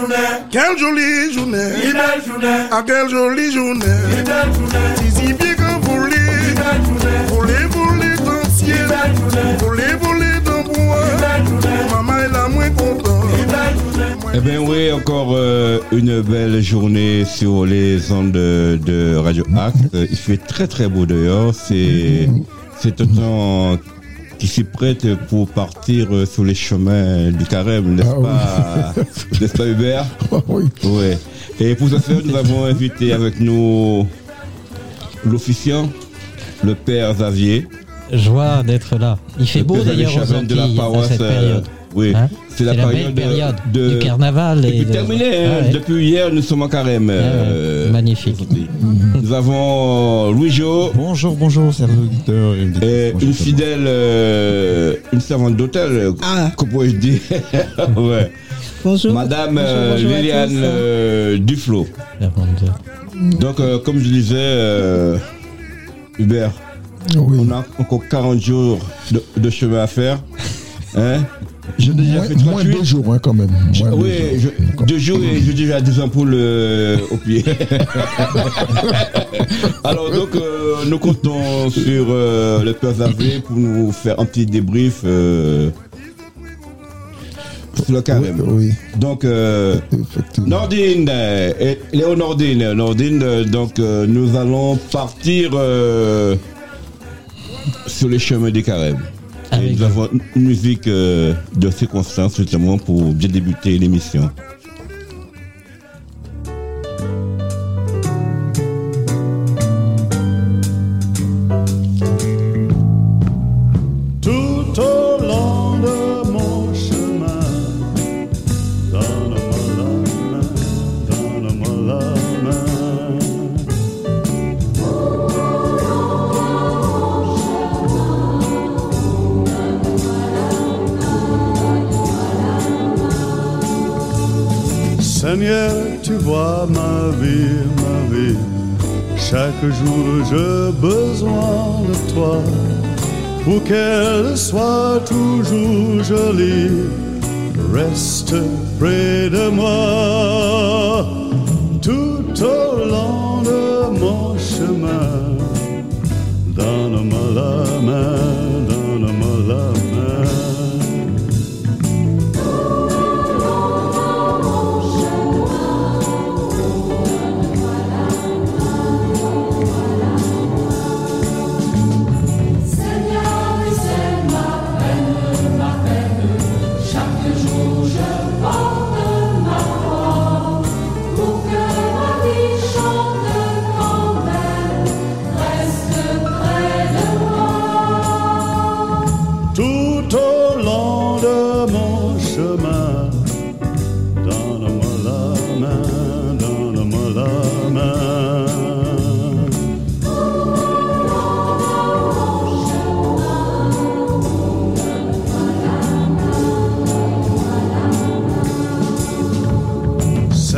journée, Quelle jolie journée, une belle journée, ah quelle jolie journée. une belle journée, Si si bien que voler, une belle journée, voler, voler dans le ciel, une belle journée, voler, voler dans le une bois. belle journée, Maman est là moins content. une belle journée. Eh bien oui, encore euh, une belle journée sur les ondes de, de Radio Act. Il fait très très beau dehors. C'est c'est un temps qui s'y prête pour partir euh, sur les chemins du carême, n'est-ce Ah pas, n'est-ce pas Hubert? Oui. Oui. Et pour ce faire, nous avons invité avec nous l'officiant, le père Xavier. Joie d'être là. Il fait le beau d'ailleurs aux Chavannes de la à paroisse. cette euh, période. Oui, Hein c'est la, période, de- période de, du carnaval. Depuis et de- terminé, hein. Ah ouais. depuis hier nous sommes en carême. ouais. euh, Magnifique. Nous avons Louis Jo Bonjour, bonjour, chers auditeurs et auditrices. et Bonjour, une fidèle, euh, une servante d'hôtel, Ah. que pourrais-je dire? Ouais. Bonjour. Madame Bonjour, euh, bonjour à Liliane euh, Duflo. Donc euh, comme je disais, euh, Hubert, Oui. on a encore 40 jours de, de chemin à faire. Hein? J'ai déjà Moins, fait moins 38. deux jours, hein, quand même. Moins Oui, deux jours. je- deux jours et j'ai déjà des ampoules euh, au pied. Alors donc, euh, nous comptons sur euh, le Père Xavier pour nous faire un petit débrief euh, sur le Oui, carême. oui, Donc, euh. Nordine, euh, et Léo Nordine, Nordine, euh, donc euh, nous allons partir euh, sur les chemins des carèmes. Avec nous avons une musique euh, de circonstance justement pour bien débuter l'émission.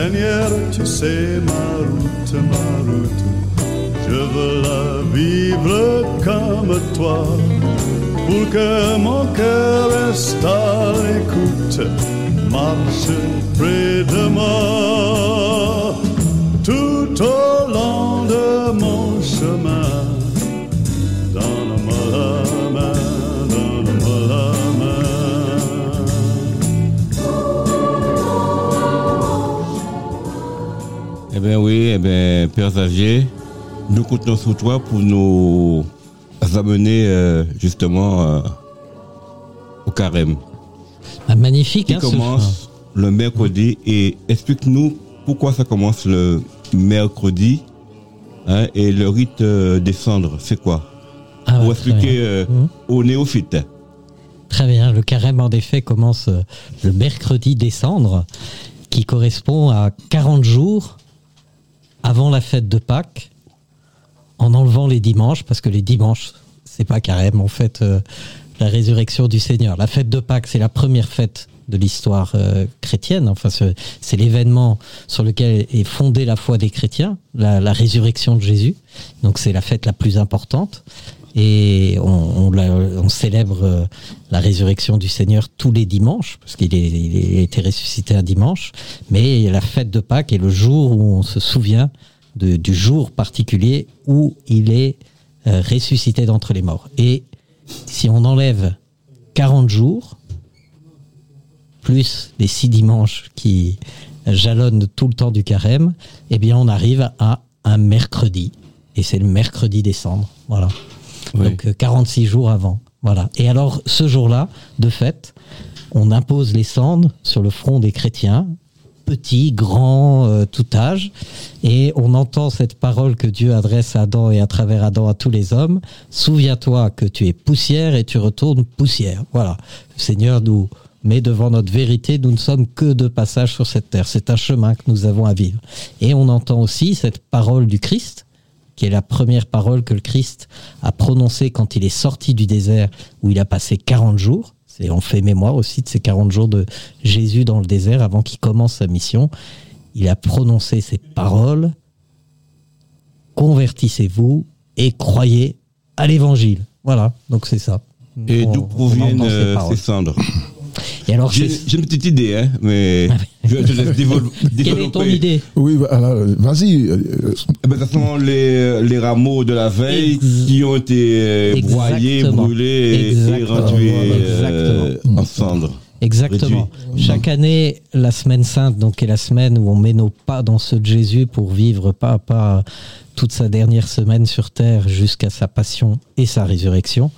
Seigneur, tu sais ma route. Je veux la vivre comme toi, pour que mon cœur reste à l'écoute. Marche près de moi, tout au long de mon chemin. Bien oui, eh bien Père Xavier, nous comptons sur toi pour nous amener euh, justement euh, au carême. Ah, magnifique, qui hein, ce commence le mercredi et explique-nous pourquoi ça commence le mercredi hein, et le rite euh, des cendres, c'est quoi? Ah Pour expliquer euh, Mhm. aux néophytes. Très bien, le carême en effet commence le mercredi décembre, qui correspond à 40 jours avant la fête de Pâques, en enlevant les dimanches, parce que les dimanches, c'est pas carême, en fait, euh, la résurrection du Seigneur. La fête de Pâques, c'est la première fête de l'histoire euh, chrétienne, enfin ce- c'est l'événement sur lequel est fondée la foi des chrétiens, la résurrection de Jésus, donc c'est la fête la plus importante. Et on, on la- on célèbre euh, la résurrection du Seigneur tous les dimanches, parce qu'il il a été ressuscité un dimanche. Mais la fête de Pâques est le jour où on se souvient de- du jour particulier où il est euh, ressuscité d'entre les morts. Et si on enlève 40 jours, plus les six dimanches qui jalonnent tout le temps du carême, eh bien on arrive à un mercredi. Et c'est le mercredi décembre. Voilà. Oui. Donc euh, 46 jours avant. Voilà. Et alors ce jour-là, de fait, on impose les cendres sur le front des chrétiens, petits, grands, euh, tout âge, et on entend cette parole que Dieu adresse à Adam et à travers Adam à tous les hommes. Souviens-toi que tu es poussière et tu retournes poussière. Voilà. Le Seigneur nous met devant notre vérité, nous ne sommes que de passage sur cette terre. C'est un chemin que nous avons à vivre. Et on entend aussi cette parole du Christ, qui est la première parole que le Christ a prononcée quand il est sorti du désert où il a passé 40 jours. C'est, on fait mémoire aussi de ces 40 jours de Jésus dans le désert avant qu'il commence sa mission. Il a prononcé ces paroles. Convertissez-vous et croyez à l'évangile. Voilà, donc c'est ça. Et d'où proviennent ces euh, ces cendres? Et alors, J'ai une petite idée, hein, mais je te laisse développer. quelle est ton idée Oui, alors, vas-y. euh, Eh ben, ce sont les, les rameaux de la veille Ex- qui ont été euh, broyés, brûlés et- rendués Voilà. euh, en cendres. Exactement. Chaque année, la semaine sainte, donc est la semaine où on met nos pas dans ceux de Jésus pour vivre pas à pas toute sa dernière semaine sur terre jusqu'à sa passion et sa résurrection,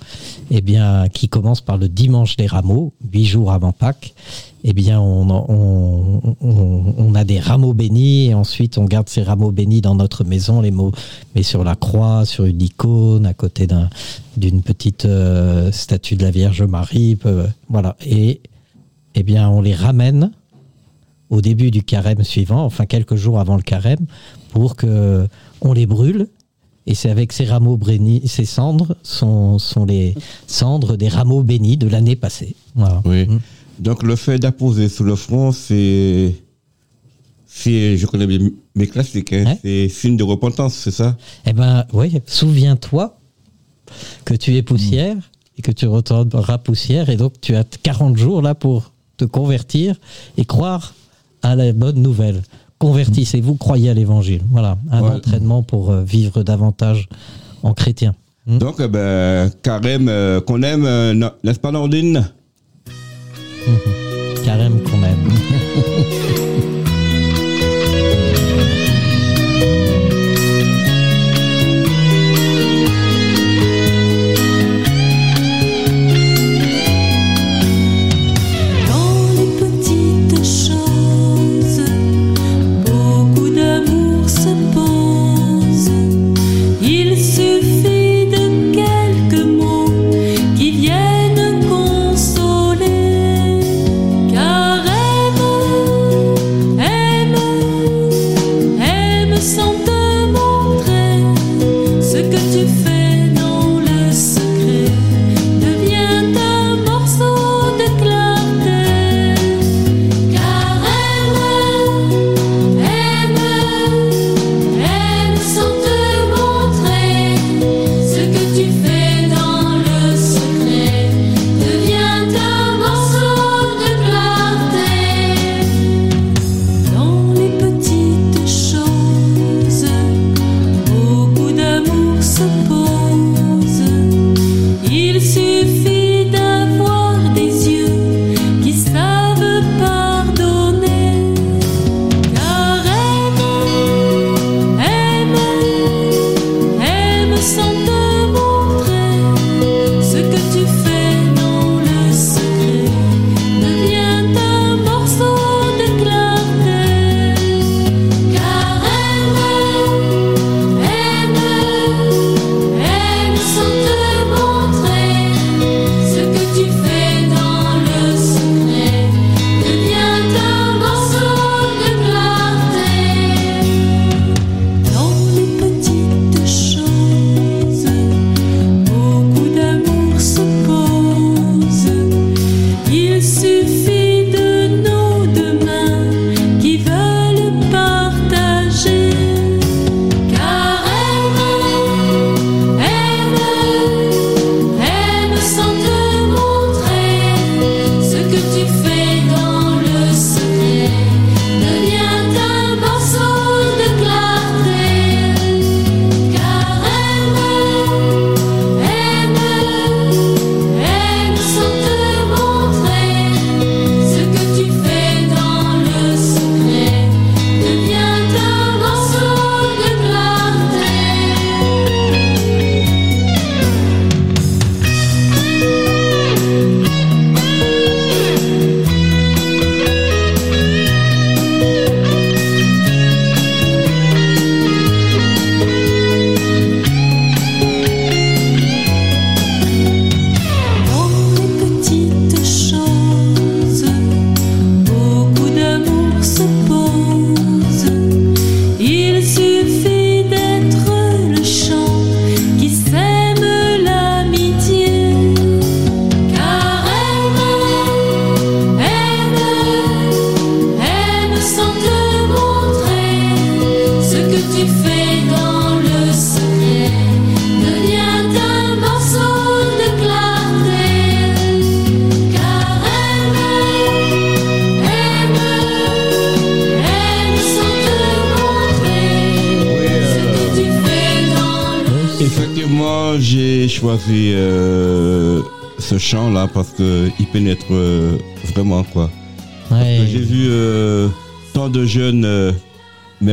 eh bien, qui commence par le dimanche des rameaux, huit jours avant Pâques. Eh bien, on, a des rameaux bénis et ensuite on garde ces rameaux bénis dans notre maison, les mots, mais sur la croix, sur une icône, à côté d'un, d'une petite euh, statue de la Vierge Marie, voilà. Et eh bien, on les ramène au début du carême suivant, enfin quelques jours avant le carême, pour que on les brûle. Et c'est avec ces rameaux bénis, ces cendres sont, sont les cendres des rameaux bénis de l'année passée. Voilà. Oui. Mm. Donc le fait d'apposer sur le front, c'est, c'est, je connais bien mes classiques, hein, c'est signe de repentance, c'est ça? Eh ben, oui, souviens-toi que tu es poussière et que tu retourneras poussière et donc tu as 40 jours là pour te convertir et croire à la bonne nouvelle. Convertissez-vous, croyez à l'évangile. Voilà, un Ouais. entraînement pour euh, vivre davantage en chrétien. Mm. Donc, eh ben, carême euh, qu'on aime, euh, n'est-ce pas, Nordine? Carême qu'on aime.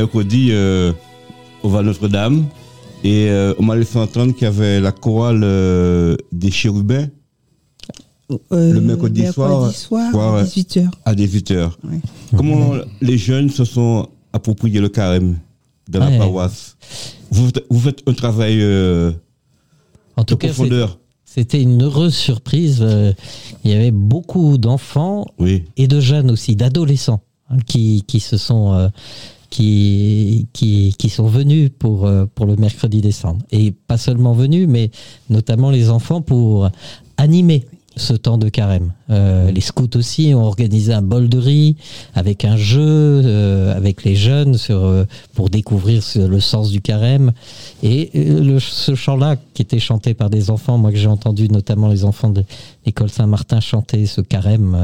Mercredi euh, au Val Notre-Dame et euh, on m'a laissé entendre qu'il y avait la chorale euh, des chérubins Euh, Le mercredi soir, soir, soir, à ouais. 18h. à 18h. Ouais. Comment les jeunes se sont appropriés le carême dans Ouais. la paroisse? Vous, faites- vous faites un travail euh, En de tout cas, c'est- profondeur. c'était une heureuse surprise. Euh, Il y avait beaucoup d'enfants Oui, et de jeunes aussi, d'adolescents, hein, qui, qui se sont euh, qui, qui, qui sont venus pour, euh, pour le mercredi décembre. Et pas seulement venus, mais notamment les enfants pour animer ce temps de carême. Euh, les scouts aussi ont organisé un bol de riz avec un jeu euh, avec les jeunes sur, pour découvrir le sens du carême. Et ce chant-là, qui était chanté par des enfants, moi que j'ai entendu notamment les enfants de l'école Saint-Martin chanter ce carême,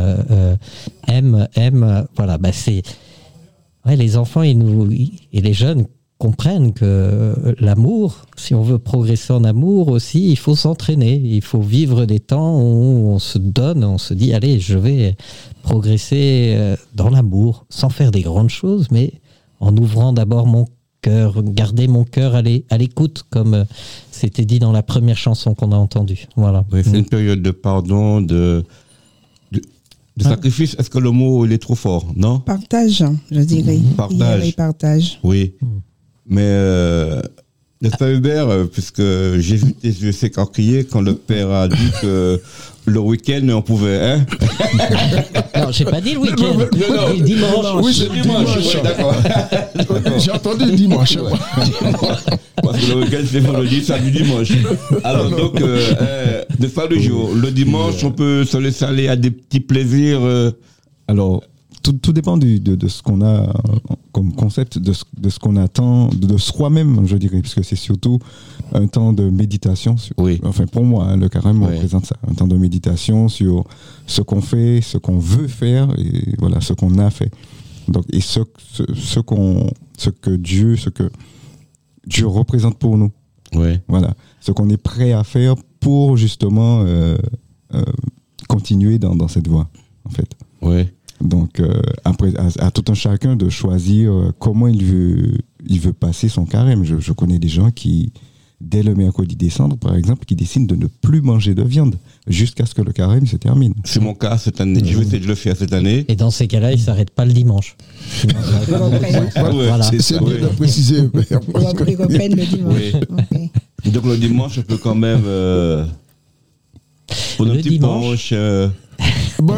M, M, voilà, bah c'est. Ouais, les enfants ils nous, et les jeunes comprennent que euh, l'amour, si on veut progresser en amour aussi, il faut s'entraîner, il faut vivre des temps où on se donne, on se dit, allez, je vais progresser euh, dans l'amour, sans faire des grandes choses, mais en ouvrant d'abord mon cœur, garder mon cœur à l'é- à l'écoute, comme euh, c'était dit dans la première chanson qu'on a entendue. Voilà. oui c'est une période de pardon, de, de sacrifice. Est-ce que le mot il est trop fort Non? Partage, je dirais. Partage. Et partage. Oui. Mm. Mais, euh, n'est-ce pas Hubert, euh, puisque j'ai vu tes yeux s'écarquiller quand le père a dit que le week-end on pouvait, hein? Non, j'ai pas dit le week-end, non. j'ai dit le dimanche. Oui, c'est dimanche. ouais, d'accord. J'ai entendu dimanche. Parce que le week-end c'est vendredi, samedi, dimanche. Alors donc, euh, euh, n'est-ce pas le jour Le dimanche, on peut se laisser aller à des petits plaisirs. euh, Alors, tout, tout dépend du- de, de ce qu'on a euh, comme concept, de ce, de ce qu'on attend de, de soi-même, je dirais, puisque c'est surtout un temps de méditation. sur- Oui. Enfin, pour moi, hein, le carême Oui. représente ça. Un temps de méditation sur ce qu'on fait, ce qu'on veut faire et voilà, ce qu'on a fait. Donc, et ce, ce, ce qu'on, ce que Dieu, ce que Dieu représente pour nous. Ouais. Voilà, ce qu'on est prêt à faire pour justement euh, euh, continuer dans, dans cette voie, en fait. Ouais. Donc, euh, après, à, à tout un chacun de choisir euh, comment il veut, il veut passer son carême. Je, je connais des gens qui, dès le mercredi décembre, par exemple, qui décident de ne plus manger de viande jusqu'à ce que le carême se termine. C'est mon cas cette année. Je vais essayer de le faire cette année. Et dans ces cas-là, il s'arrête pas le dimanche. Sinon, Ils Ouais. Voilà. C'est Oui. de préciser. Ils ils le dimanche. Oui. Donc le dimanche, on peut quand même. Euh, pour un Le petit dimanche. euh, Bon,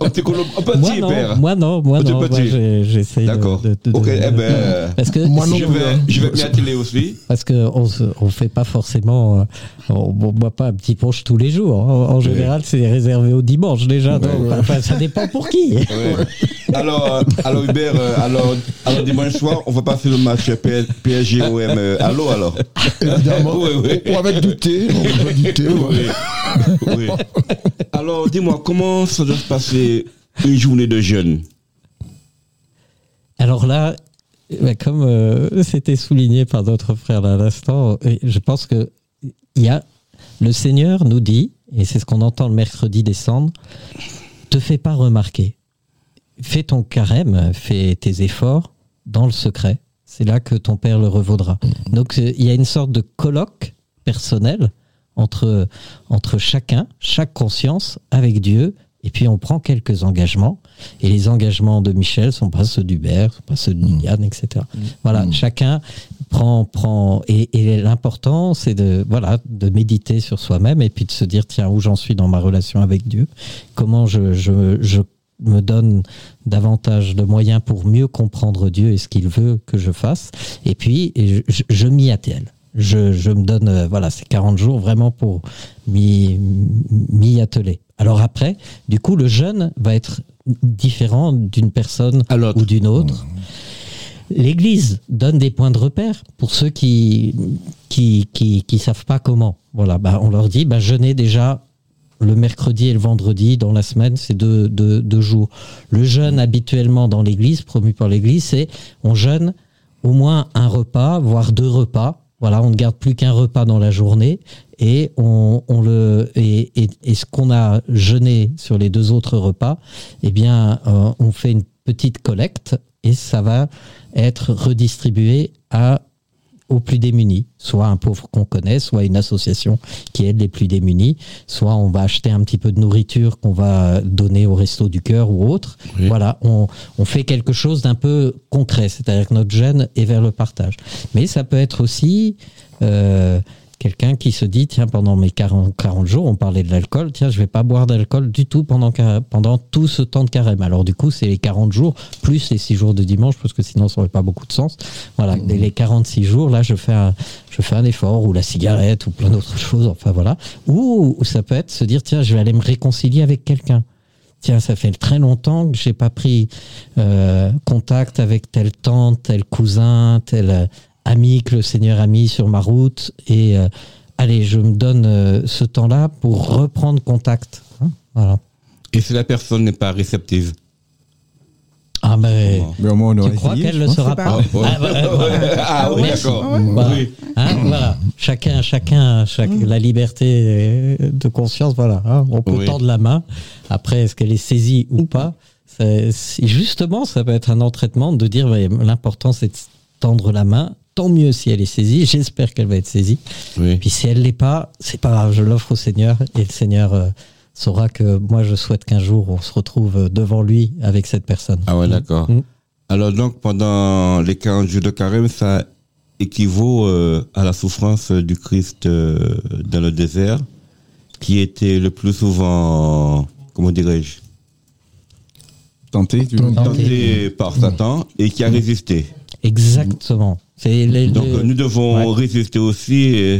un petit colombe, un petit Moi non, père. moi non, moi Petit, non, moi petit. j'ai- j'essaie de- D'accord. de, de- Ok, de- eh ben, parce que Moi non je plus, vais, hein. je vais m'y atteler aussi. parce que on, fait pas forcément, euh, on, on boit pas un petit punch tous les jours. En, en général, c'est réservé au dimanche déjà. donc, enfin, ça dépend pour qui. Ouais. Alors, euh, alors Hubert, euh, alors, alors dimanche soir, on va passer le match PS- PSG-OM. euh, Allô alors évidemment. Oui, oui. Ou avec du thé. on veut du thé. ouais. Oui. oui. Alors, comment ça doit se passer une journée de jeûne? Alors là, bah, comme euh, c'était souligné par d'autres frères là à l'instant, euh, je pense que y a le Seigneur nous dit, et c'est ce qu'on entend le mercredi descendre, te fais pas remarquer. Fais ton carême, fais tes efforts dans le secret. C'est là que ton Père le revaudra. Donc euh, il y a une sorte de colloque personnel entre, entre chacun, chaque conscience avec Dieu, et puis on prend quelques engagements. Et les engagements de Michel sont pas ceux d'Hubert, sont pas ceux de Liliane, etc. Voilà, chacun prend, prend, et, et l'important c'est de, voilà, de méditer sur soi-même et puis de se dire tiens où j'en suis dans ma relation avec Dieu, comment je, je, je me donne davantage de moyens pour mieux comprendre Dieu et ce qu'il veut que je fasse? Et puis, et je, je- je m'y attelle. Je, je me donne, euh, voilà, ces 40 jours vraiment pour m'y atteler. Alors après, du coup, le jeûne va être différent d'une personne ou d'une autre. L'Église donne des points de repère pour ceux qui qui qui, qui savent pas comment. Voilà, bah, on leur dit, bah, jeûnez déjà le mercredi et le vendredi dans la semaine, c'est deux, deux, deux jours. Le jeûne habituellement dans l'Église, promu par l'Église, c'est on jeûne au moins un repas, voire deux repas. Voilà, on ne garde plus qu'un repas dans la journée et on, le et, et, et ce qu'on a jeûné sur les deux autres repas, eh bien, euh, on fait une petite collecte et ça va être redistribué à aux plus démunis, soit un pauvre qu'on connaît, soit une association qui aide les plus démunis, soit on va acheter un petit peu de nourriture qu'on va donner au resto du cœur ou autre. Oui. Voilà, on, on fait quelque chose d'un peu concret, c'est-à-dire que notre gêne est vers le partage. Mais ça peut être aussi euh, quelqu'un qui se dit, tiens, pendant mes 40, 40 jours, on parlait de l'alcool, tiens, je vais pas boire d'alcool du tout pendant, pendant tout ce temps de carême. Alors du coup, c'est les 40 jours, plus les 6 jours de dimanche, parce que sinon, ça n'aurait pas beaucoup de sens. Voilà, Mmh. Les 46 jours, là, je fais, un, je fais un effort, ou la cigarette, ou plein d'autres choses, enfin voilà. Ou, ou ça peut être se dire, tiens, je vais aller me réconcilier avec quelqu'un. Tiens, ça fait très longtemps que j'ai pas pris euh, contact avec telle tante, tel cousin, tel ami que le Seigneur a mis sur ma route. Et euh, allez, je me donne euh, ce temps-là pour reprendre contact. Hein, voilà. Et si la personne n'est pas réceptive? Ah ben, Mais au moins, on tu aurait crois essayé, qu'elle ne pense. sera C'est pas? Ah, bah, voilà. Ah oui, d'accord. Voilà. Oui. Hein, voilà. Chacun, chacun, chaque, la liberté de conscience, voilà. hein. On peut Oui. tendre la main. Après, est-ce qu'elle est saisie ou pas? c'est- c'est- Justement, ça peut être un entraînement de dire l'important c'est de tendre la main. Tant mieux si elle est saisie. J'espère qu'elle va être saisie. Oui. Puis si elle l'est pas, c'est pas grave. Je l'offre au Seigneur et le Seigneur euh, saura que moi, je souhaite qu'un jour on se retrouve devant lui avec cette personne. Ah ouais, d'accord. Mm. Alors donc, pendant les 40 jours de carême, ça équivaut euh, à la souffrance du Christ euh, dans le désert, qui était le plus souvent, comment dirais-je, Tenté, Tenté. tenté par Satan et qui a résisté. Exactement. C'est les- Donc nous devons Ouais. résister aussi euh,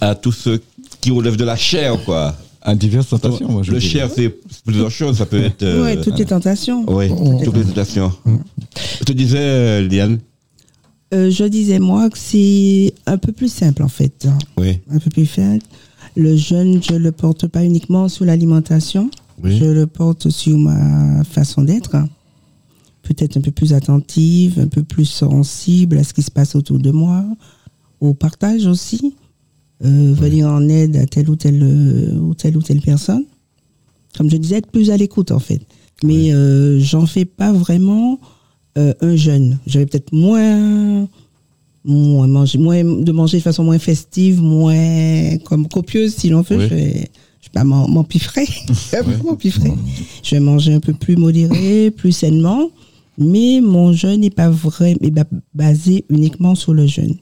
à tous ceux qui relèvent de la chair, quoi. À diverses tentations, moi, je le chair, c'est plusieurs choses. Ça peut être... euh, Ouais, toutes les tentations. Oui, toutes les tentations. Je te disais, euh, Liane Euh, je disais moi que c'est un peu plus simple en fait. Oui. Un peu plus simple. Le jeûne, je le porte pas uniquement sur l'alimentation. Oui. Je le porte sur ma façon d'être. Peut-être un peu plus attentive, un peu plus sensible à ce qui se passe autour de moi, au partage aussi. Euh, venir en aide à telle ou telle, euh, ou telle ou telle personne. Comme je disais, être plus à l'écoute en fait. Mais euh, j'en fais pas vraiment euh, un jeûne. J'avais peut-être moins, moins manger, moins de manger de façon moins festive, moins comme copieuse si l'on veut. Je vais. Je vais pas m'empiffrer. Je vais manger un peu plus modéré, plus sainement. Mais mon jeûne n'est pas vrai, mais ba- basé uniquement sur le jeûne.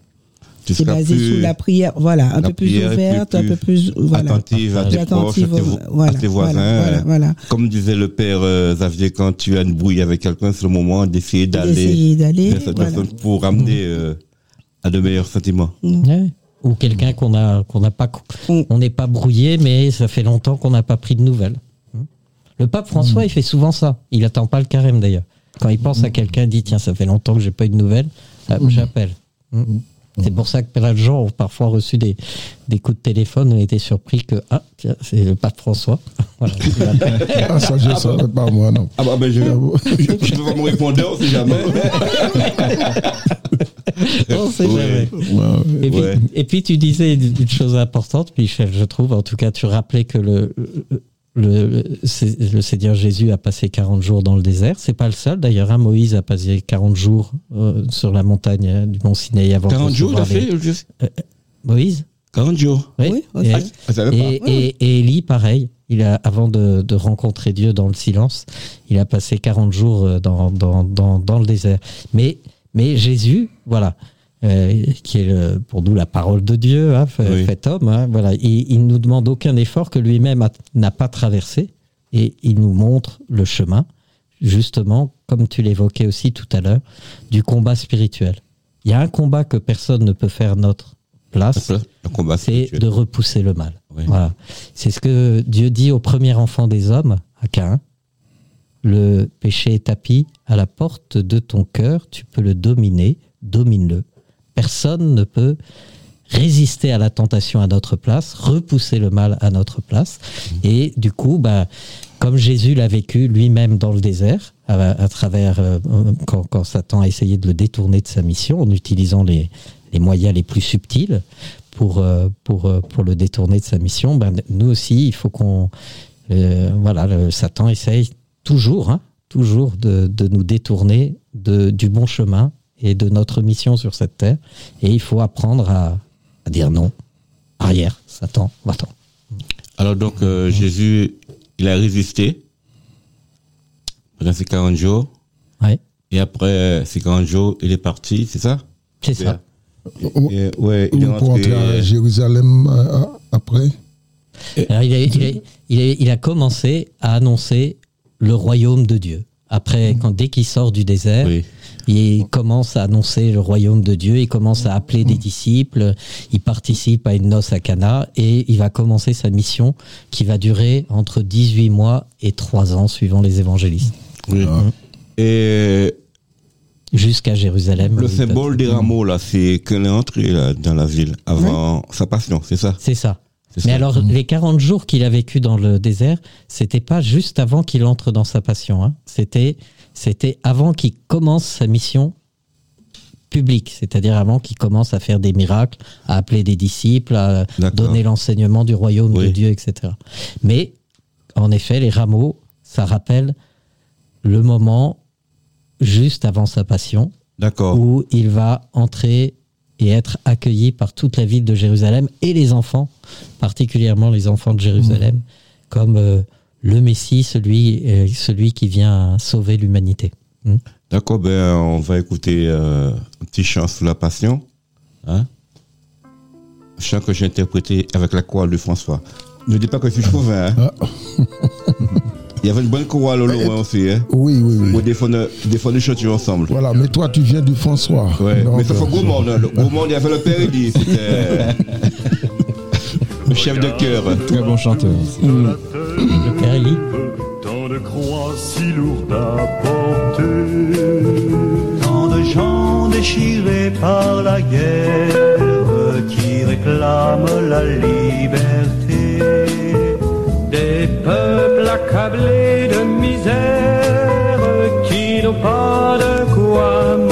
C'est basé plus sur la prière, voilà, un peu plus ouverte, un peu plus, voilà. attentive à tes proches, à attentive tes, au- vo- voilà, à tes voisins. voilà, voilà, voilà. Comme disait le père euh, Xavier, quand tu as une brouille avec quelqu'un, c'est le moment d'essayer d'aller vers cette voilà. personne pour amener euh, à de meilleurs sentiments. Ouais. Ou quelqu'un qu'on a qu'on n'a pas Mm. on n'est pas brouillé, mais ça fait longtemps qu'on n'a pas pris de nouvelles. Le pape François, il fait souvent ça. Il attend pas le carême d'ailleurs. Quand il pense à quelqu'un, il dit tiens, ça fait longtemps que j'ai pas eu de nouvelles, hop, j'appelle. Hmm. C'est pour ça que plein de gens ont parfois reçu des, des coups de téléphone et été surpris que ah tiens, c'est le pape François. Voilà. Ah, ça, je ne savais pas, moi, non. Ah bah, ben je, je, je mon répondeur si jamais. On sait jamais. Ouais, Et puis, Ouais. et puis tu disais une une chose importante, Michel, je trouve, en tout cas tu rappelais que le, le, le, Seigneur Jésus a passé 40 jours dans le désert. C'est pas le seul d'ailleurs, hein, Moïse a passé 40 jours euh, sur la montagne euh, du mont Sinaï avant de 40 jours, t'as recevoir fait les- juste Moïse? 40 jours. Oui. Oui, et, pas. et, et, et Élie, pareil, il a, avant de, de rencontrer Dieu dans le silence, il a passé 40 jours euh, dans, dans, dans, dans le désert. Mais, mais Jésus, voilà, euh, qui est le- pour nous la parole de Dieu, hein, fait, Oui. fait homme, hein, voilà, il, il nous demande aucun effort que lui-même n'a pas traversé et il nous montre le chemin, justement, comme tu l'évoquais aussi tout à l'heure, du combat spirituel. Il y a un combat que personne ne peut faire notre place, c'est de repousser le mal. Oui. Voilà. C'est ce que Dieu dit au premier enfant des hommes, à Caïn. Le péché est tapis à la porte de ton cœur, tu peux le dominer, domine-le. Personne ne peut résister à la tentation à notre place, repousser le mal à notre place. Et du coup, bah, comme Jésus l'a vécu lui-même dans le désert, à, à travers euh, quand, quand Satan a essayé de le détourner de sa mission en utilisant les, les moyens les plus subtils pour, euh, pour, euh, pour le détourner de sa mission, ben, nous aussi, il faut qu'on. voilà, le Satan essaye toujours, hein, toujours de, de nous détourner de, du bon chemin et de notre mission sur cette terre. Et il faut apprendre à, à dire non. Arrière, Satan, va-t'en. Alors donc, euh, Jésus, il a résisté pendant ces 40 jours. Ouais. Et après ces 40 jours, il est parti, c'est ça? C'est ça. Et, ouais, il est Pour entrer à. Jérusalem euh, après. Alors, il, a, il, a, il, a, il a commencé à annoncer le royaume de Dieu. Après, quand, dès qu'il sort du désert, Oui. Il commence à annoncer le royaume de Dieu, il commence à appeler des disciples, il participe à une noce à Cana et il va commencer sa mission qui va durer entre 18 mois et 3 ans suivant les évangélistes, oui. Et jusqu'à Jérusalem. le symbole des rameaux, là, c'est qu'il est entré là, dans la ville avant sa passion, c'est ça? C'est ça. C'est Mais ça. alors, les 40 jours qu'il a vécu dans le désert, c'était pas juste avant qu'il entre dans sa passion. hein. C'était, c'était avant qu'il commence sa mission publique, c'est-à-dire avant qu'il commence à faire des miracles, à appeler des disciples, à donner l'enseignement du royaume de. Dieu, etc. Mais, en effet, les rameaux, ça rappelle le moment juste avant sa passion, où il va entrer et être accueilli par toute la ville de Jérusalem et les enfants, particulièrement les enfants de Jérusalem, comme euh, le Messie, celui, euh, celui qui vient sauver l'humanité. Hmm? D'accord, ben, on va écouter euh, un petit chant sous la passion. Hein? Un chant que j'ai interprété avec la chorale de François. Ne dis pas que je suis chauvin. Hein? Il y avait une bonne chorale au loin aussi. Hein? Oui, oui, oui. On défendait, défendait chantiers ensemble. Voilà, mais toi, tu viens du François. Ouais, Donc, mais ça fait euh, gros monde. hein? Le gros monde, il y avait le père Eddy, C'était le chef de chœur. Très bon chanteur. Le Père Élie Tant de croix si lourdes à porter. Tant de gens déchirés par la guerre qui réclament la liberté. Des peuples accablés de misère qui n'ont pas de quoi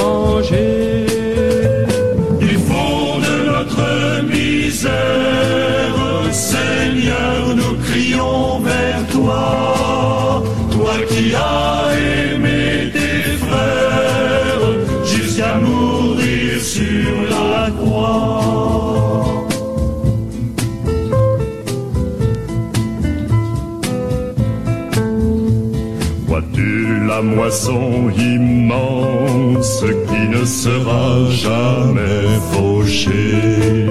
moisson immense qui ne sera jamais fauchée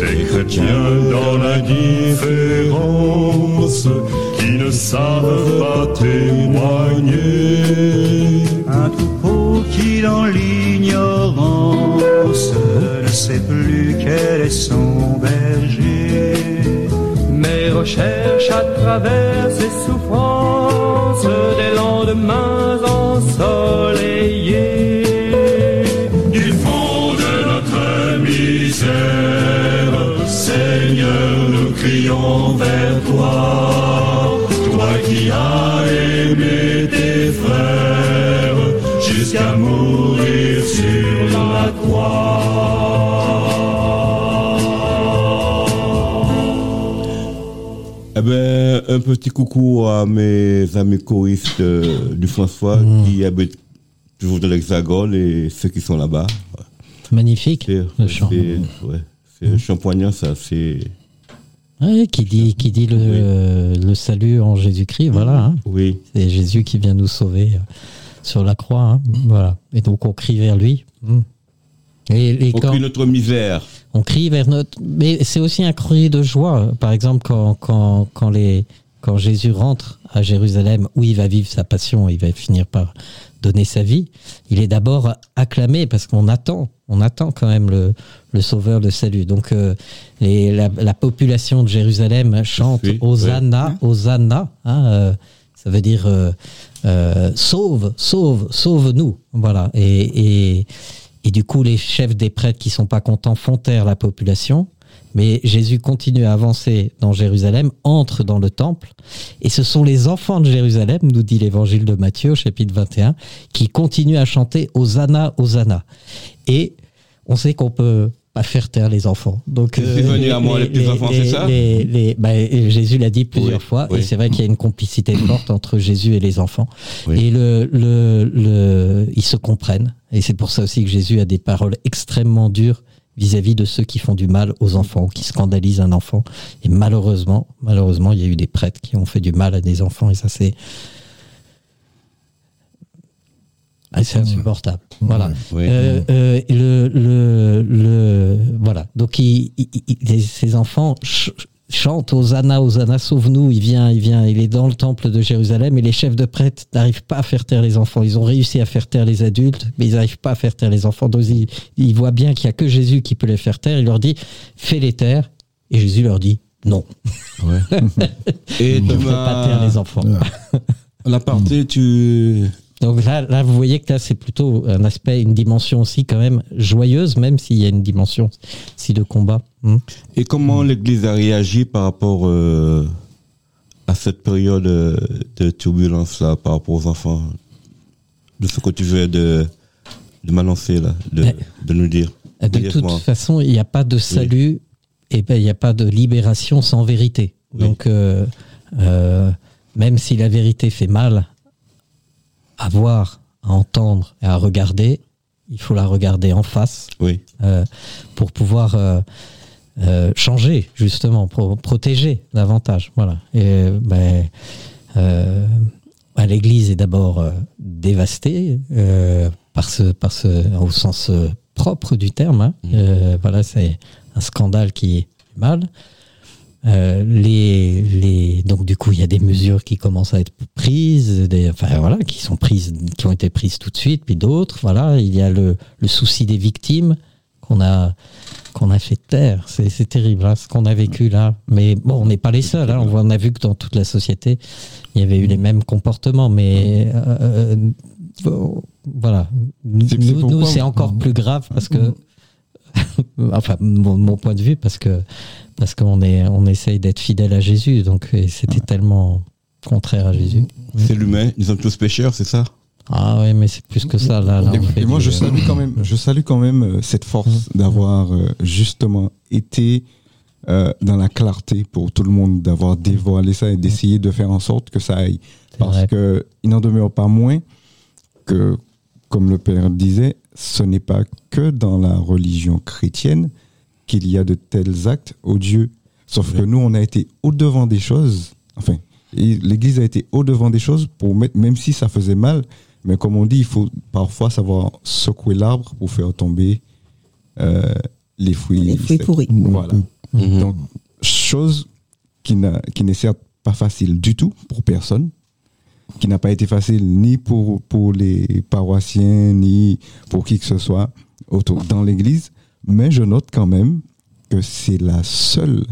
Des chrétiens dans l'indifférence qui ne savent pas témoigner. Un troupeau qui dans l'ignorance ne sait plus quel est son berger. Mais recherche à travers ses souffrances des lendemains ensoleillés. Du fond de notre misère, Seigneur, nous crions vers toi. Toi qui as aimé tes frères jusqu'à mourir un petit coucou à mes amis choristes euh, du François qui habitent toujours dans l'Hexagone et ceux qui sont là-bas. Magnifique, C'est le chant. c'est- ouais, c'est un chant poignant, ça. C'est Ouais, qui dit, qui dit le, le salut en Jésus-Christ, voilà. hein. oui, C'est Jésus qui vient nous sauver euh, sur la croix. hein. Voilà. Et donc on crie vers lui. Hmm. Et, et on quand- crie notre misère. on crie vers notre. Mais c'est aussi un cri de joie. Par exemple, quand, quand, quand, les, quand Jésus rentre à Jérusalem, où il va vivre sa passion, il va finir par donner sa vie, il est d'abord acclamé parce qu'on attend, on attend quand même le, le sauveur, le salut. Donc euh, et la, la population de Jérusalem chante Oui, Hosanna, Hosanna. hein, euh, ça veut dire euh, euh, sauve, sauve, sauve-nous. Voilà. Et, et, et du coup, les chefs des prêtres qui sont pas contents font taire la population. Mais Jésus continue à avancer dans Jérusalem, entre dans le temple, et ce sont les enfants de Jérusalem, nous dit l'évangile de Matthieu au chapitre 21, qui continuent à chanter Hosanna, Hosanna. Et on sait qu'on peut pas faire taire les enfants. Donc, C'est venu à moi, les petits enfants, c'est ça les- les- bah, Jésus l'a dit plusieurs Oui, fois, oui. et c'est vrai qu'il y a une complicité forte entre Jésus et les enfants. Oui. Et le, le, le, ils se comprennent. Et c'est pour ça aussi que Jésus a des paroles extrêmement dures vis-à-vis de ceux qui font du mal aux enfants, qui scandalisent un enfant. Et malheureusement, malheureusement, il y a eu des prêtres qui ont fait du mal à des enfants, et ça c'est ah, c'est insupportable. Voilà. Oui. Euh, euh, le, le, le, voilà. Donc, il, il- il- les- ces enfants ch- chantent Hosanna, Hosanna, sauve-nous. Il vient, il vient, il est dans le temple de Jérusalem et les chefs de prêtres n'arrivent pas à faire taire les enfants. Ils ont réussi à faire taire les adultes, mais ils n'arrivent pas à faire taire les enfants. Donc, ils, ils voient bien qu'il n'y a que Jésus qui peut les faire taire. Il leur dit, fais-les taire. Et Jésus leur dit, non. Ouais. Et Ne fais pas taire les enfants. La partie, tu. Donc là, là, vous voyez que là, c'est plutôt un aspect, une dimension aussi quand même joyeuse, même s'il y a une dimension si de combat. Hmm. Et comment l'Église a réagi par rapport euh, à cette période euh, de turbulence là, par rapport aux enfants? De ce que tu veux de, de m'annoncer là, de, Mais- de nous dire. De toute façon, il n'y a pas de salut et ben, il n'y a pas de libération sans vérité. Oui. Donc, euh, euh, même si la vérité fait mal à voir, à entendre et à regarder, il faut la regarder en face Oui, euh, pour pouvoir euh, euh, changer justement, pour protéger davantage. Voilà. Et ben, l'Église est d'abord dévastée par ce, par ce, au sens propre du terme. hein. Euh, voilà, c'est un scandale qui est mal. Euh, les, les, donc du coup, il y a des mesures qui commencent à être prises, des, enfin voilà, qui sont prises, qui ont été prises tout de suite, puis d'autres. Voilà, il y a le, le souci des victimes qu'on a qu'on a fait taire. C'est c'est terrible hein, ce qu'on a vécu là. Mais bon, on n'est pas les seuls. hein. On, a vu que dans toute la société, il y avait eu les mêmes comportements. Mais euh, euh, voilà, nous, c'est encore plus grave parce que enfin mon, mon point de vue parce que parce qu'on est on essaye d'être fidèle à Jésus donc c'était tellement contraire à Jésus c'est l'humain, nous sommes tous pécheurs, c'est ça? Ah ouais mais c'est plus que ça là, là, Et, on fait et moi, du- je salue quand même, je salue quand même euh, cette force d'avoir euh, justement été euh, dans la clarté pour tout le monde, d'avoir dévoilé ça et d'essayer de faire en sorte que ça aille. Parce vrai. que il n'en demeure pas moins que, comme le père disait, ce n'est pas que dans la religion chrétienne qu'il y a de tels actes odieux. Sauf que nous, on a été au-devant des choses. Enfin, et l'Église a été au-devant des choses pour mettre, même si ça faisait mal, mais comme on dit, il faut parfois savoir secouer l'arbre pour faire tomber euh, les fruits. Les fruits pourris. Voilà. Mhm. Donc, chose qui n'a- qui n'est certes pas facile du tout pour personne, qui n'a pas été facile ni pour, pour les paroissiens, ni pour qui que ce soit autour, dans l'Église, mais je note quand même que c'est la seule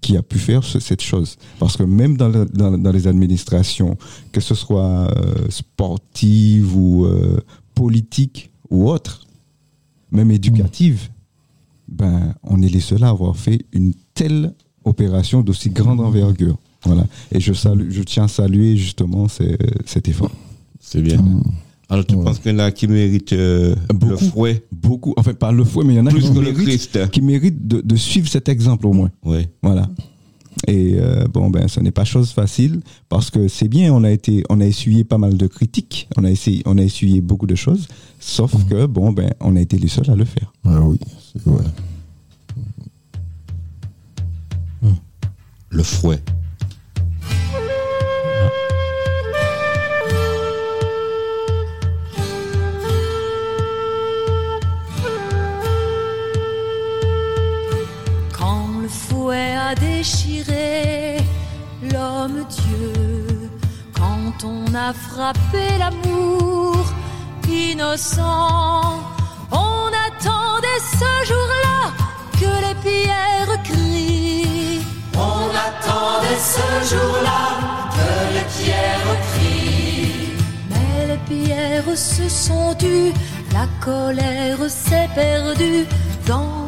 qui a pu faire ce- cette chose. Parce que même dans, dans les administrations, que ce soit euh, sportive ou euh, politique ou autre, même éducative, ben, on est les seuls à avoir fait une telle opération d'aussi grande envergure. Voilà. Et je, salue, je tiens à saluer justement ces- cet effort. C'est bien. Alors tu Ouais. penses qu'il y en a qui méritent euh, le Beaucoup. fouet? Beaucoup, enfin pas le fouet, mais il y en a plus qui que le méritent, Christ qui méritent de, de suivre cet exemple au moins. Oui. Voilà. Et euh, bon, ben, ce n'est pas chose facile parce que c'est bien, on a été, on a essuyé pas mal de critiques, on a essayé, on a essuyé beaucoup de choses, sauf que bon, ben, on a été les seuls à le faire. Ah oui, c'est vrai. Le fouet. Déchiré l'homme-dieu, quand on a frappé l'amour innocent, on attendait ce jour-là que les pierres crient. On attendait ce jour-là que les pierres crient. Mais les pierres se sont tues, la colère s'est perdue dans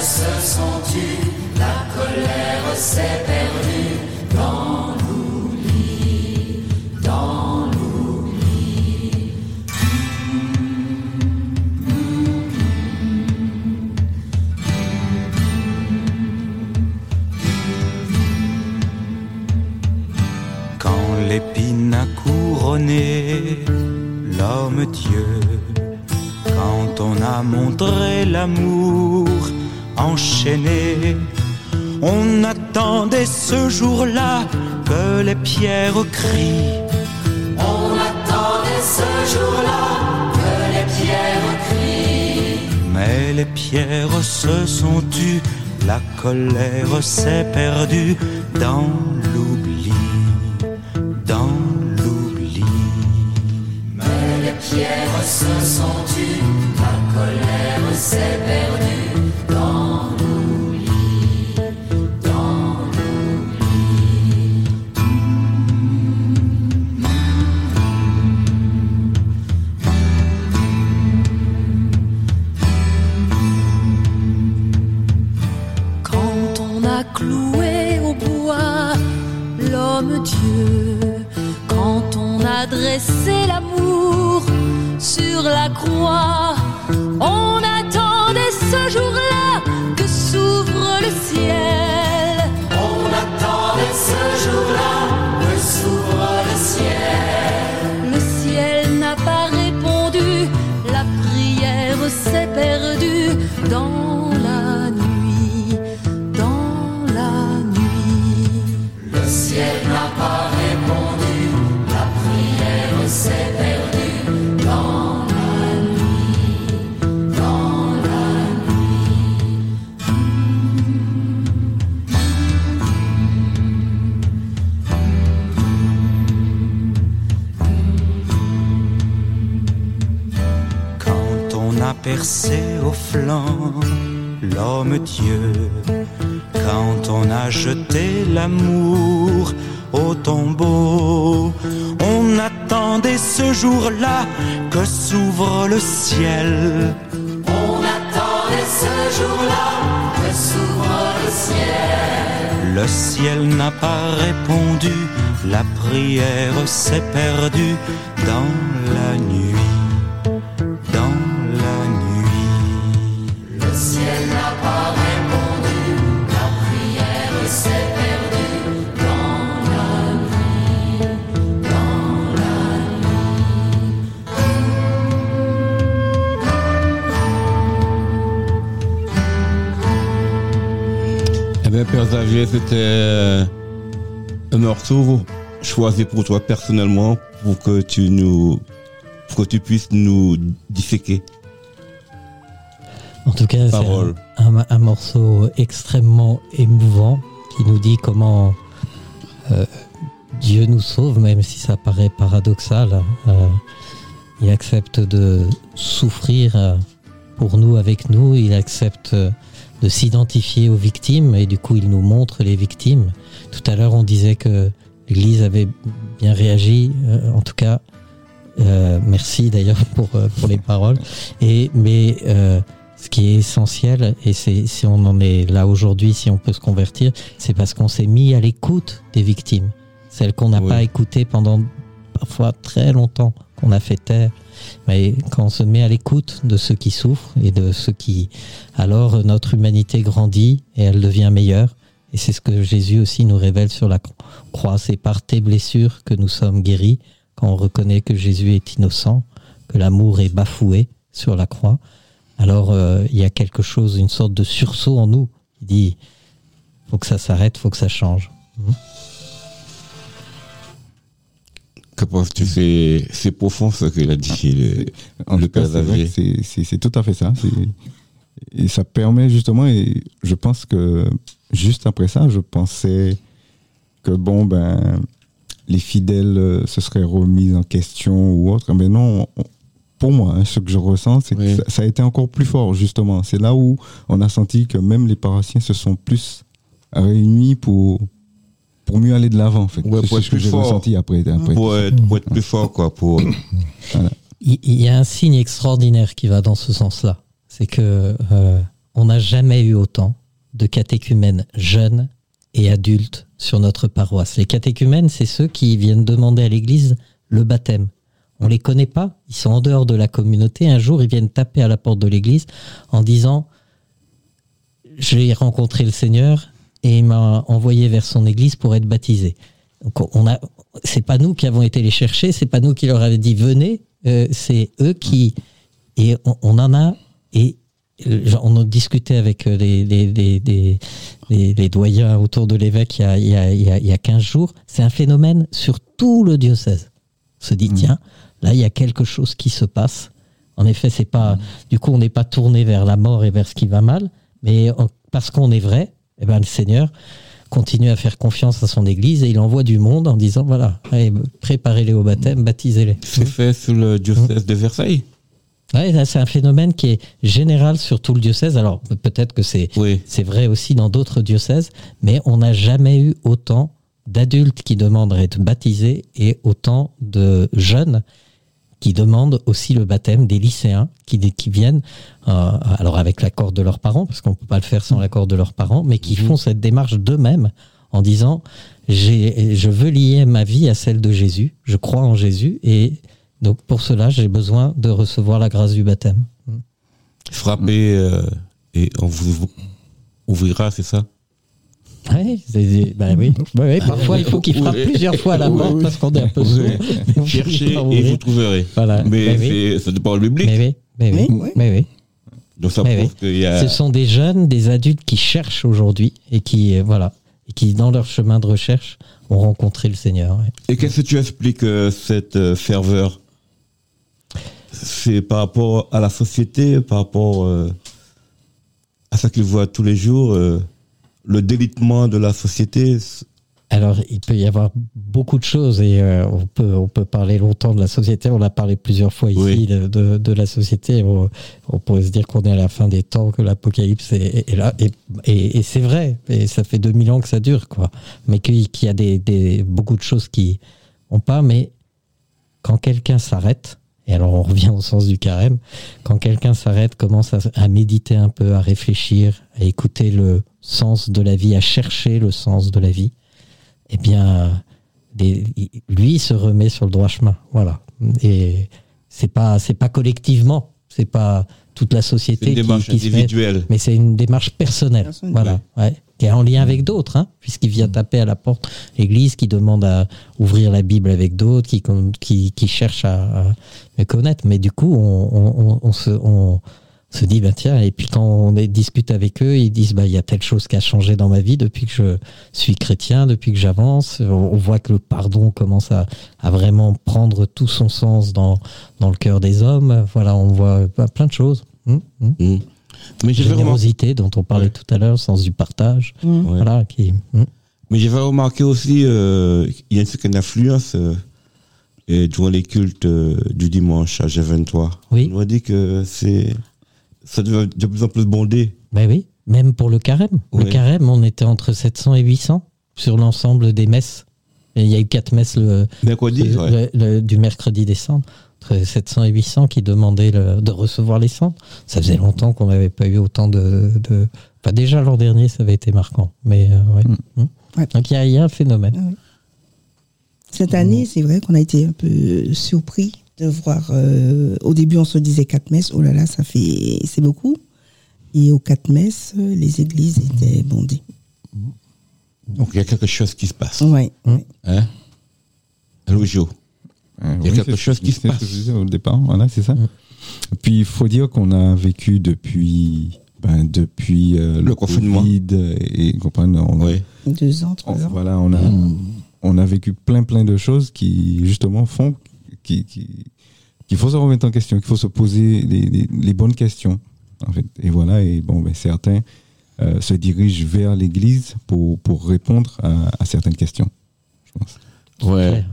se sont tues, la colère s'est perdue dans l'oubli, dans l'oubli. Quand l'épine a couronné l'homme Dieu quand on a montré l'amour enchaîné, on attendait ce jour-là que les pierres crient. On attendait ce jour-là que les pierres crient. Mais les pierres se sont tues, la colère s'est perdue dans se sont tues, la colère s'est perdue sur percé au flanc l'homme Dieu, quand on a jeté l'amour au tombeau, on attendait ce jour-là que s'ouvre le ciel. On attendait ce jour-là que s'ouvre le ciel. Le ciel n'a pas répondu, la prière s'est perdue dans c'était euh, un morceau choisi pour toi personnellement pour que tu nous, pour que tu puisses nous disséquer. En tout cas, c'est un, un- un morceau extrêmement émouvant qui nous dit comment euh, Dieu nous sauve, même si ça paraît paradoxal. Euh, il accepte de souffrir pour nous, avec nous. Il accepte de s'identifier aux victimes et du coup, il nous montre les victimes. Tout à l'heure, on disait que l'Église avait bien réagi. euh, en tout cas, euh, merci d'ailleurs pour, euh, pour les paroles. Et, mais ce qui est essentiel, et c'est si on en est là aujourd'hui, si on peut se convertir, c'est parce qu'on s'est mis à l'écoute des victimes, celles qu'on n'a Oui. pas écoutées pendant parfois très longtemps, qu'on a fait taire. Mais quand on se met à l'écoute de ceux qui souffrent et de ceux qui, alors notre humanité grandit et elle devient meilleure. Et c'est ce que Jésus aussi nous révèle sur la cro- croix. C'est par tes blessures que nous sommes guéris, quand on reconnaît que Jésus est innocent, que l'amour est bafoué sur la croix. Alors euh, il y a quelque chose, une sorte de sursaut en nous. Il dit, faut que ça s'arrête, faut que ça change. Que penses-tu? C'est profond ce qu'il a dit, le, En le tout cas, Père c'est tout à fait ça. Et ça permet justement, et je pense que juste après ça, je pensais que bon, ben, les fidèles euh, se seraient remis en question ou autre. Mais non, on- pour moi, hein, ce que je ressens, c'est Oui. que ça, ça a été encore plus fort, justement. C'est là où on a senti que même les paroissiens se sont plus réunis pour, pour mieux aller de l'avant, en fait. Ouais, c'est pour être ce que plus j'ai fort. ressenti après. après. Pour être, pour être plus fort, quoi. Pour, Il il y a un signe extraordinaire qui va dans ce sens-là. C'est que euh, on n'a jamais eu autant de catéchumènes jeunes et adultes sur notre paroisse. Les catéchumènes, c'est ceux qui viennent demander à l'Église le baptême. On les connaît pas, ils sont en dehors de la communauté. Un jour, ils viennent taper à la porte de l'Église en disant J'ai rencontré le Seigneur et il m'a envoyé vers son Église pour être baptisé. Donc on a, c'est pas nous qui avons été les chercher, c'est pas nous qui leur avons dit venez, euh, c'est eux qui et on, on en a et euh, on a discuté avec euh, les, les, les, les, doyens autour de l'évêque il y a, il y, a, il y, a, il y a 15 jours. C'est un phénomène sur tout le diocèse. On se dit, tiens, là, il y a quelque chose qui se passe. En effet, c'est pas, du coup, on n'est pas tourné vers la mort et vers ce qui va mal, mais on- parce qu'on est vrai, eh ben, le Seigneur continue à faire confiance à son Église et il envoie du monde en disant, voilà, préparez-les au baptême, baptisez-les. C'est fait sous le diocèse de Versailles. Ouais, c'est un phénomène qui est général sur tout le diocèse. Alors pe- peut-être que c'est Oui. c'est vrai aussi dans d'autres diocèses, mais on n'a jamais eu autant d'adultes qui demandent à être baptisés et autant de jeunes qui demandent aussi le baptême, des lycéens qui, qui viennent, euh, alors avec l'accord de leurs parents, parce qu'on ne peut pas le faire sans l'accord de leurs parents, mais qui font cette démarche d'eux-mêmes en disant je veux lier ma vie à celle de Jésus, je crois en Jésus, et donc pour cela j'ai besoin de recevoir la grâce du baptême. Frappez euh, et on vous ouvrira, c'est ça? Ouais, bah oui. Bah oui, parfois il faut qu'il frappe Oui. plusieurs fois à la porte oui. parce qu'on est un peu sourd. Cherchez et vous trouverez. Voilà. Mais Mais oui. c'est c'est de parole biblique. Mais oui, mais oui, mais oui. Donc ça Mais prouve oui. qu'il y a. Ce sont des jeunes, des adultes qui cherchent aujourd'hui et qui, euh, voilà, et qui dans leur chemin de recherche ont rencontré le Seigneur. ouais. Et qu'est-ce que tu expliques euh, cette euh, ferveur? C'est par rapport à la société, par rapport euh, à ce qu'ils voient tous les jours, euh, le délitement de la société. Alors, il peut y avoir beaucoup de choses et euh, on peut on peut parler longtemps de la société. On a parlé plusieurs fois ici Oui. de, de, de la société. On, on pourrait se dire qu'on est à la fin des temps, que l'apocalypse est, est là. Et, et, et c'est vrai. Et ça fait 2000 ans que ça dure, quoi. Mais qu'il qu'il y a des, des, beaucoup de choses qui ont pas. Mais quand quelqu'un s'arrête, et alors on revient au sens du carême, quand quelqu'un s'arrête, commence à, à méditer un peu, à réfléchir, à écouter le sens de la vie, à chercher le sens de la vie, eh bien, des- lui se remet sur le droit chemin. Voilà. Et c'est pas, c'est pas collectivement, c'est pas toute la société une qui, démarche qui se met, individuelle. mais c'est une démarche personnelle. Personnelle. Voilà. Ouais. Est en lien avec d'autres, hein, puisqu'il vient taper à la porte l'église, qui demande à ouvrir la Bible avec d'autres, qui, qui, cherche à, me connaître. Mais du coup, on, se, dit, bah, tiens, et puis quand on discute avec eux, ils disent, bah, il y a telle chose qui a changé dans ma vie depuis que je suis chrétien, depuis que j'avance. On, voit que le pardon commence à, vraiment prendre tout son sens dans, le cœur des hommes. Voilà, on voit bah, plein de choses. Hum, hum Mm. Mais générosité dont on parlait Ouais. tout à l'heure, le sens du partage. Mm. Ouais. Voilà, qui, hmm. mais j'avais remarqué aussi, euh, il y a une certaine influence euh, et durant les cultes euh, du dimanche à G23. Oui. On m'a dit que c'est ça devient de plus en plus bondé. Ben oui, même pour le carême. Le Ouais. carême, on était entre 700 et 800 sur l'ensemble des messes. Et il y a eu quatre messes le, Mercredi, le- ouais. le- le- du mercredi décembre. Entre 700 et 800 qui demandaient le- de recevoir les cendres. Ça faisait longtemps qu'on n'avait pas eu autant de, de... Enfin, déjà l'an dernier, ça avait été marquant. Mais euh, ouais. Hmm. Ouais. Donc il y, a- il y a un phénomène. Cette année, c'est vrai qu'on a été un peu surpris de voir. euh, au début, on se disait quatre messes. Oh là là, ça fait. C'est beaucoup. Et aux quatre messes, les églises étaient bondées. Donc il y a quelque chose qui se passe. Ouais. Hein? Allô, Jo. Euh, Il y a oui, quelque chose qui se c'est ce passe. que je disais au départ, voilà, c'est ça. Mm. Puis il faut dire qu'on a vécu depuis, ben, depuis euh, Le confinement. Covid et, et comprendre, on, a-. Deux ans, on- trois ans. voilà, on a, on a vécu plein plein de choses qui justement font qui, qui- qu'il faut se remettre en question, qu'il faut se poser les, les- les bonnes questions. En fait. Et voilà, et bon, ben, certains euh, se dirigent vers l'Église pour, pour répondre à, à certaines questions. Je pense. Ouais.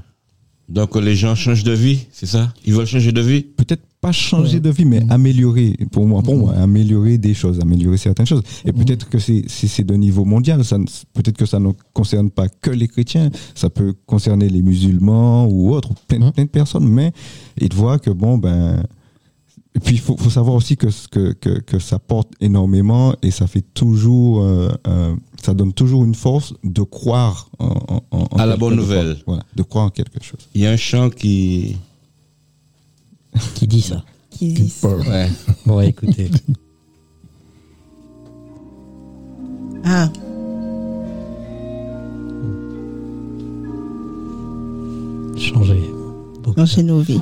Donc les gens changent de vie, c'est ça? Ils veulent changer de vie? Peut-être pas changer de vie, mais améliorer, pour moi, pour moi, améliorer des choses, améliorer certaines choses. Et peut-être que c'est, de niveau mondial, peut-être que ça ne concerne pas que les chrétiens, ça peut concerner les musulmans ou autres, plein, plein de personnes, mais ils voient que bon, ben, et puis il faut, faut savoir aussi que, que, que, que ça porte énormément et ça fait toujours, euh, euh, ça donne toujours une force de croire en, en- en- À la bonne nouvelle. Voilà, de croire en quelque chose. Il y a un chant qui. Qui dit ça Qui disent. Ouais. Bon, ouais, écoutez. Ah. changer. Changer nos vies.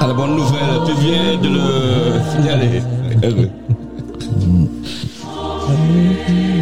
À la bonne nouvelle, tu viens de le signaler. Je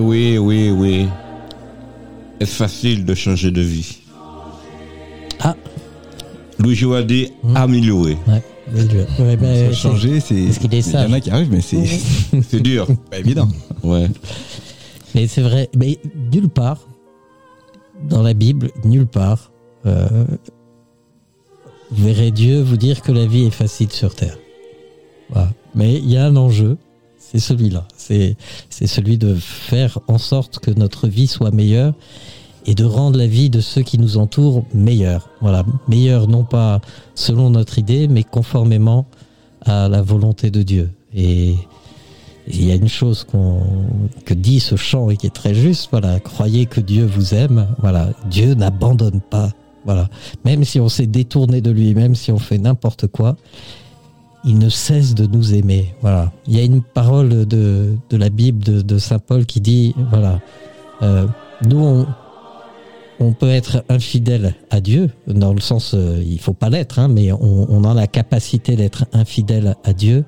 oui, oui, oui. Est-ce facile de changer de vie? Ah Louis Jouat dit améliorer. Ouais. Ouais, ben, changer, c'est. Parce qu'il est Il y en a qui arrivent, mais c'est. C'est dur. Pas évident. Ouais. Mais c'est vrai, mais nulle part dans la Bible, nulle part, euh, vous verrez Dieu vous dire que la vie est facile sur terre. Voilà. Mais il y a un enjeu, c'est celui-là. C'est celui de faire en sorte que notre vie soit meilleure et de rendre la vie de ceux qui nous entourent meilleure. Voilà, meilleure non pas selon notre idée, mais conformément à la volonté de Dieu. Et il y a une chose que dit ce chant et qui est très juste. Voilà, croyez que Dieu vous aime. Voilà, Dieu n'abandonne pas. Voilà, même si on s'est détourné de lui, même si on fait n'importe quoi, il ne cesse de nous aimer. Voilà, il y a une parole de, la Bible de, saint Paul qui dit voilà, euh, nous on, peut être infidèle à Dieu dans le sens euh, il faut pas l'être, hein, mais on, a la capacité d'être infidèle à Dieu.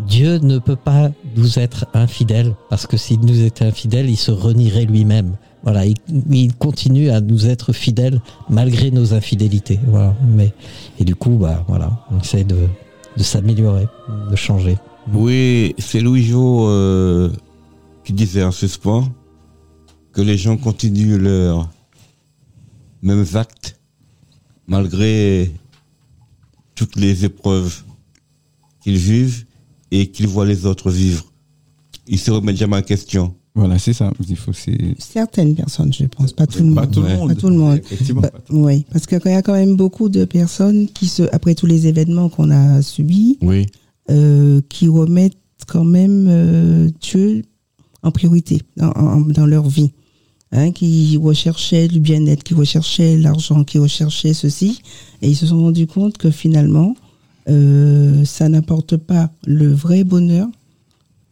Dieu ne peut pas nous être infidèle parce que s'il nous était infidèle, il se renierait lui-même. Voilà, il, continue à nous être fidèle malgré nos infidélités. Mais et du coup, bah voilà, on essaie de, de s'améliorer, de changer. Oui, c'est Louis Jo euh, qui disait en suspens que les gens continuent leurs mêmes actes malgré toutes les épreuves qu'ils vivent et qu'ils voient les autres vivre. Ils se remettent jamais en question. Voilà, c'est ça. Il faut, c'est. Certaines personnes, je pense, pas tout le Pas monde. tout le Ouais. monde. Pas tout le monde. Effectivement, Bah, pas tout oui, parce qu'il y a quand même beaucoup de personnes qui se, après tous les événements qu'on a subis, Oui. euh, qui remettent quand même euh, Dieu en priorité dans, en- dans leur vie. Hein, qui recherchaient le bien-être, qui recherchaient l'argent, qui recherchaient ceci, et ils se sont rendus compte que finalement, euh, ça n'apporte pas le vrai bonheur,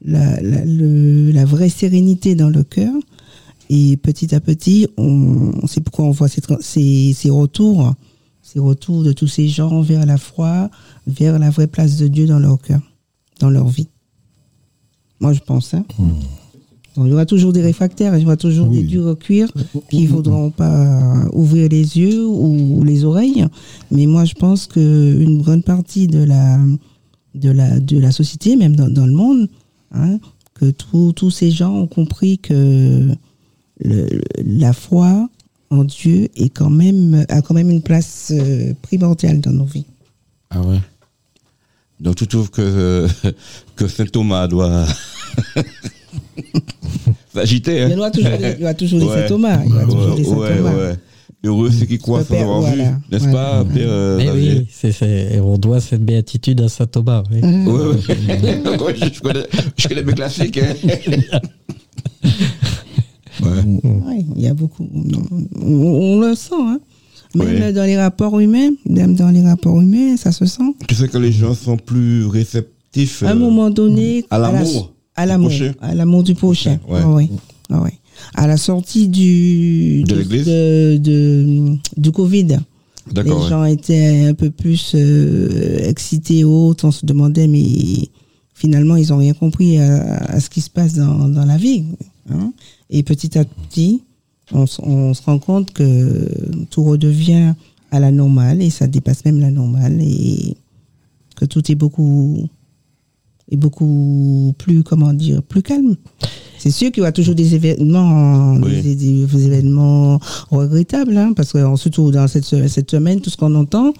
la, la, le- la vraie sérénité dans le cœur. Et petit à petit, on, c'est pourquoi on voit ces, ces, ces retours, ces retours de tous ces gens vers la foi, vers la vraie place de Dieu dans leur cœur, dans leur vie. Moi, je pense. Hein. Donc, il y aura toujours des réfractaires, il y aura toujours des durs au cuir qui ne voudront pas ouvrir les yeux ou les oreilles. Mais moi, je pense qu'une grande partie de la, de la, de la société, même dans, dans le monde, hein, que tous ces gens ont compris que le- la foi en Dieu est quand même, a quand même une place euh, primordiale dans nos vies. Ah ouais. Donc tu trouves que, que Saint Thomas doit s'agiter hein? Il y toujours des- il y aura toujours des Ouais. Saint Thomas, il y toujours Ouais, des Saint Thomas. ouais. Heureux ceux qui croient sans avoir voilà. vu, n'est-ce Ouais. pas, Père euh, Eh oui, c'est, c'est- et on doit cette béatitude à saint Thomas. oui. Mm. Ouais, ouais. Je, je connais, je connais mes classiques. Hein. il y a beaucoup. On, on le sent, hein. Même Ouais. dans les rapports humains, même dans les rapports humains, ça se sent. Tu sais que les gens sont plus réceptifs. À un euh, moment donné, à la- l'amour à du l'amour, prochain. à l'amour du prochain. Ouais. Ouais, ouais. À la sortie du De du- l'église de- de- du Covid, les ouais. gens étaient un peu plus euh, excités, autres. On se demandait, mais finalement, ils ont rien compris à, à ce qui se passe dans, dans la vie. hein. Et petit à petit, on, on se rend compte que tout redevient à la normale et ça dépasse même la normale et que tout est beaucoup est beaucoup plus comment dire plus calme. C'est sûr qu'il y aura toujours des événements, Oui. des, des- des événements regrettables, hein, parce que surtout dans cette, cette semaine, tout ce qu'on entend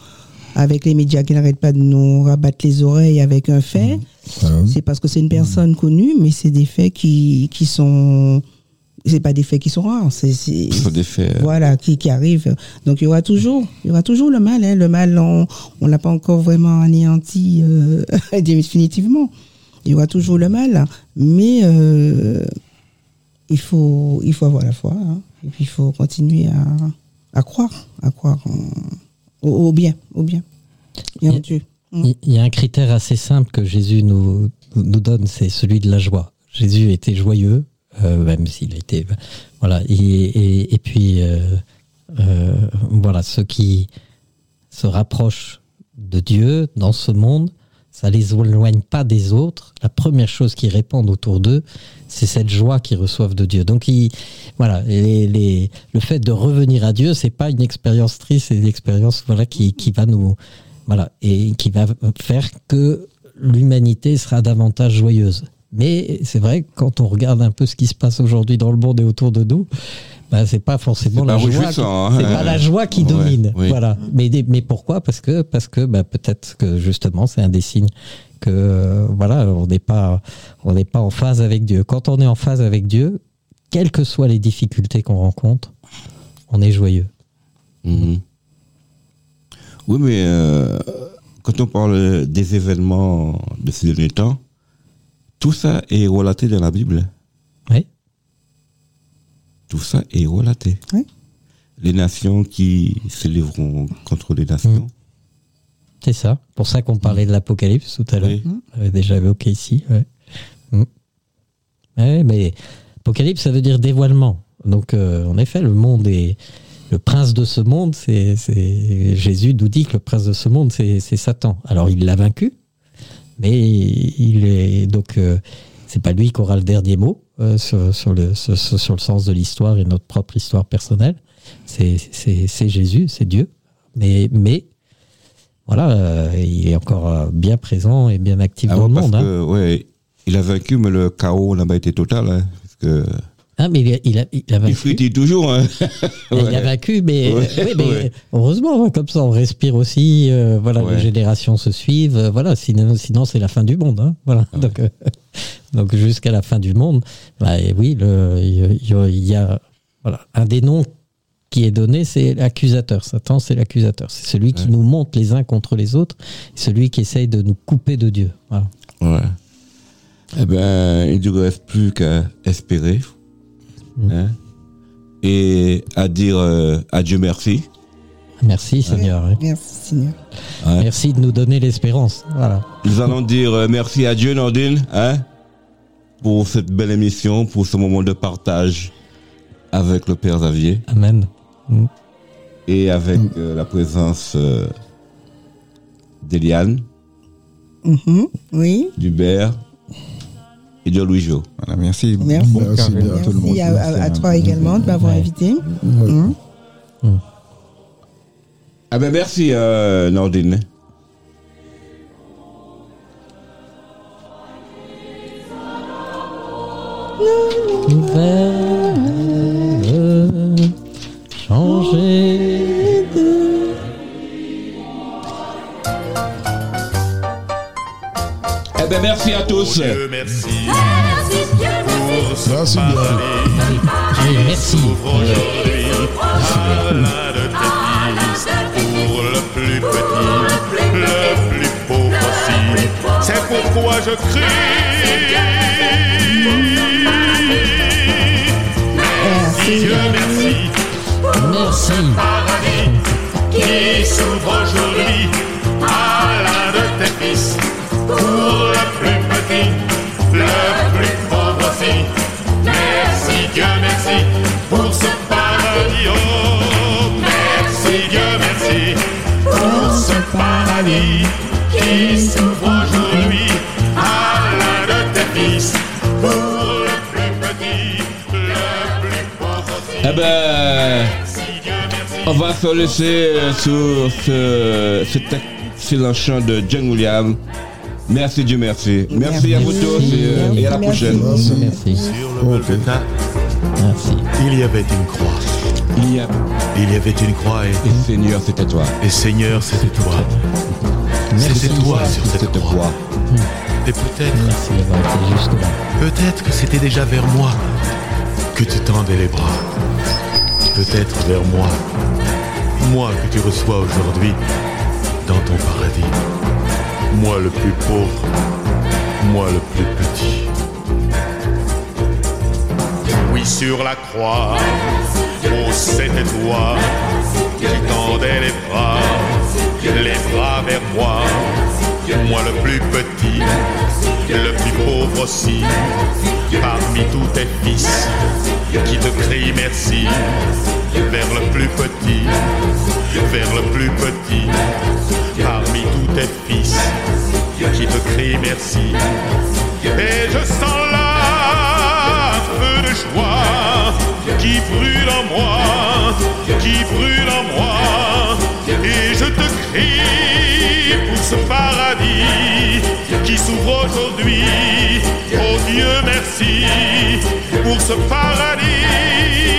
avec les médias qui n'arrêtent pas de nous rabattre les oreilles avec un fait, c'est parce que c'est une personne connue, mais c'est des faits qui, qui sont, c'est pas des faits qui sont rares, c'est, des faits. euh, voilà, qui, qui arrivent. Donc il y aura toujours, il y aura toujours le mal. Hein. Le mal, on, on l'a pas encore vraiment anéanti euh, définitivement. Il y aura toujours le mal, mais euh, il faut, il faut avoir la foi. hein. Et puis il faut continuer à, à croire, à croire en- au, au bien, au bien, et en Et- Dieu. Il y a un critère assez simple que Jésus nous, nous donne, c'est celui de la joie. Jésus était joyeux, même s'il était. Voilà. Et, et, et puis, euh, euh, voilà, ceux qui se rapprochent de Dieu dans ce monde, ça les éloigne pas des autres. La première chose qu'ils répandent autour d'eux, c'est cette joie qu'ils reçoivent de Dieu. Donc, voilà, le fait de revenir à Dieu, c'est pas une expérience triste, c'est une expérience voilà qui, qui va nous, voilà, et qui va faire que l'humanité sera davantage joyeuse. Mais c'est vrai que quand on regarde un peu ce qui se passe aujourd'hui dans le monde et autour de nous, bah, c'est pas forcément la pas joie. qui- hein. C'est pas la joie qui Ouais, domine. oui. Voilà. Mais mais pourquoi? Parce que parce que bah, peut-être que justement c'est un des signes que euh, voilà on n'est pas on n'est pas en phase avec Dieu. Quand on est en phase avec Dieu, quelles que soient les difficultés qu'on rencontre, on est joyeux. Mhm. Oui, mais euh, quand on parle des événements de ces derniers temps, tout ça est relaté dans la Bible. Oui. Tout ça est relaté. Oui. Les nations qui s'élèveront contre les nations. C'est ça. Pour ça qu'on parlait de l'Apocalypse tout à l'heure. Oui. On avait déjà évoqué ici. Ouais. Mm. Ouais, mais Apocalypse, ça veut dire dévoilement. Donc, euh, en effet, le monde est. Le prince de ce monde, c'est. Jésus nous dit que le prince de ce monde, c'est Satan. Alors, il l'a vaincu, mais il est. Donc, euh, c'est pas lui qui aura le dernier mot euh, sur, sur le, sur, le sens de l'histoire et notre propre histoire personnelle. C'est Jésus, c'est Dieu. Mais, mais voilà, euh, il est encore bien présent et bien actif Ah dans ouais, le parce monde. hein. que, ouais, il a vaincu, mais le chaos n'a pas été total. Hein, parce que Ah, mais il a, il a, il a il vaincu. frétille toujours. Hein. Il a vaincu, mais, Ouais, oui, mais ouais. heureusement, comme ça, on respire aussi. euh, voilà, les générations se suivent. euh, voilà, sinon, sinon c'est la fin du monde. hein, voilà. Donc, euh, donc jusqu'à la fin du monde, bah, et oui, il y a- il y a voilà un des noms qui est donné, c'est l'accusateur. Satan, c'est l'accusateur. C'est celui qui nous monte les uns contre les autres, celui qui essaye de nous couper de Dieu. Voilà. Ouais. Eh ben, il ne reste plus qu'à espérer. Mm. hein, et à dire euh, adieu merci. Merci, Seigneur. Merci Seigneur. hein. Merci de nous donner l'espérance. Voilà. Nous allons dire euh, merci à Dieu, Nordine, hein, pour cette belle émission, pour ce moment de partage avec le Père Xavier Amen. Mm. et avec euh, la présence euh, d'Eliane, Mhm. Oui. d'Hubert et de Louis-Jo. Voilà, merci. Merci. Bon Merci carême bien. à tout le monde. Merci à, à- à toi également de m'avoir Ouais. invité. Ouais. Mhm. Ah ben merci, euh, Nordine. Nouvelle, changer Ben, merci à tous. Dieu, merci. Merci bien. Allez, merci. Pour le plus petit, le plus pauvre aussi. C'est pourquoi je crie. Merci. Dieu, merci. Pour ce qui s'ouvre aujourd'hui. Pour le plus petit, le plus pauvre aussi. Merci Dieu, merci pour ce paradis. Oh, merci Dieu, merci pour ce paradis qui s'ouvre aujourd'hui à l'un de tes fils. Pour le plus petit, le plus pauvre aussi. Eh ben, on va se laisser euh, sur ce, cet excellent chant de John Williams. Merci Dieu, merci. Merci, à vous tous et, euh, et à la prochaine. Merci. Sur le Golgotha, Merci. il y avait une croix. Il y a, Il y avait une croix et, et Seigneur, c'était toi. et Seigneur, c'était toi. Merci, C'était toi sur cette Cette croix. croix. Et peut-être, Merci peut-être que c'était déjà vers moi que tu tendais les bras. Peut-être vers moi. Moi que tu reçois aujourd'hui dans ton paradis. Moi le plus pauvre. Moi le plus petit. Oui, sur la croix, oh, c'était toi qui tendais les bras, les bras vers moi. Moi, le plus petit, le plus pauvre aussi, parmi tous tes fils qui te crient merci. Vers le plus petit, vers le plus petit, parmi tous tes fils qui te crient merci. Et je sens là un feu de joie qui brûle en moi, qui brûle en moi. Et je te crie pour ce paradis qui s'ouvre aujourd'hui. Oh Dieu, merci pour ce paradis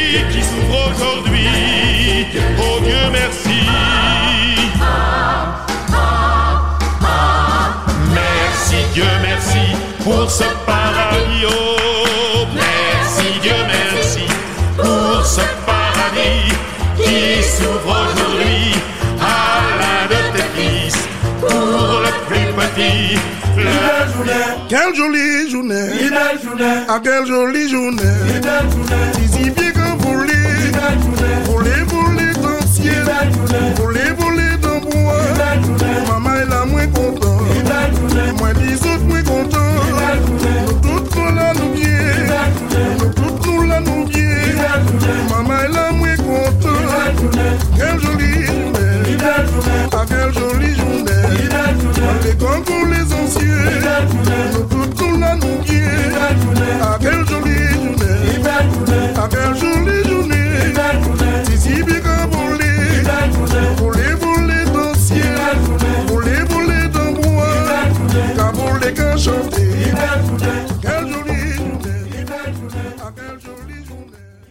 aujourd'hui. Oh Dieu, merci. Merci Dieu, merci pour ce paradis. Oh, merci Dieu, merci pour ce paradis qui s'ouvre aujourd'hui à l'un de tes fils. Pour le plus petit, Voulez, voulez dans dans le bois. Maman est la moins contente. Moi, moins la nous la. Maman est la moins contente. Quelle jolie journée. Ah, quelle jolie journée. Avec les anciens. La nous bien. Ah, quelle jolie journée. Ah,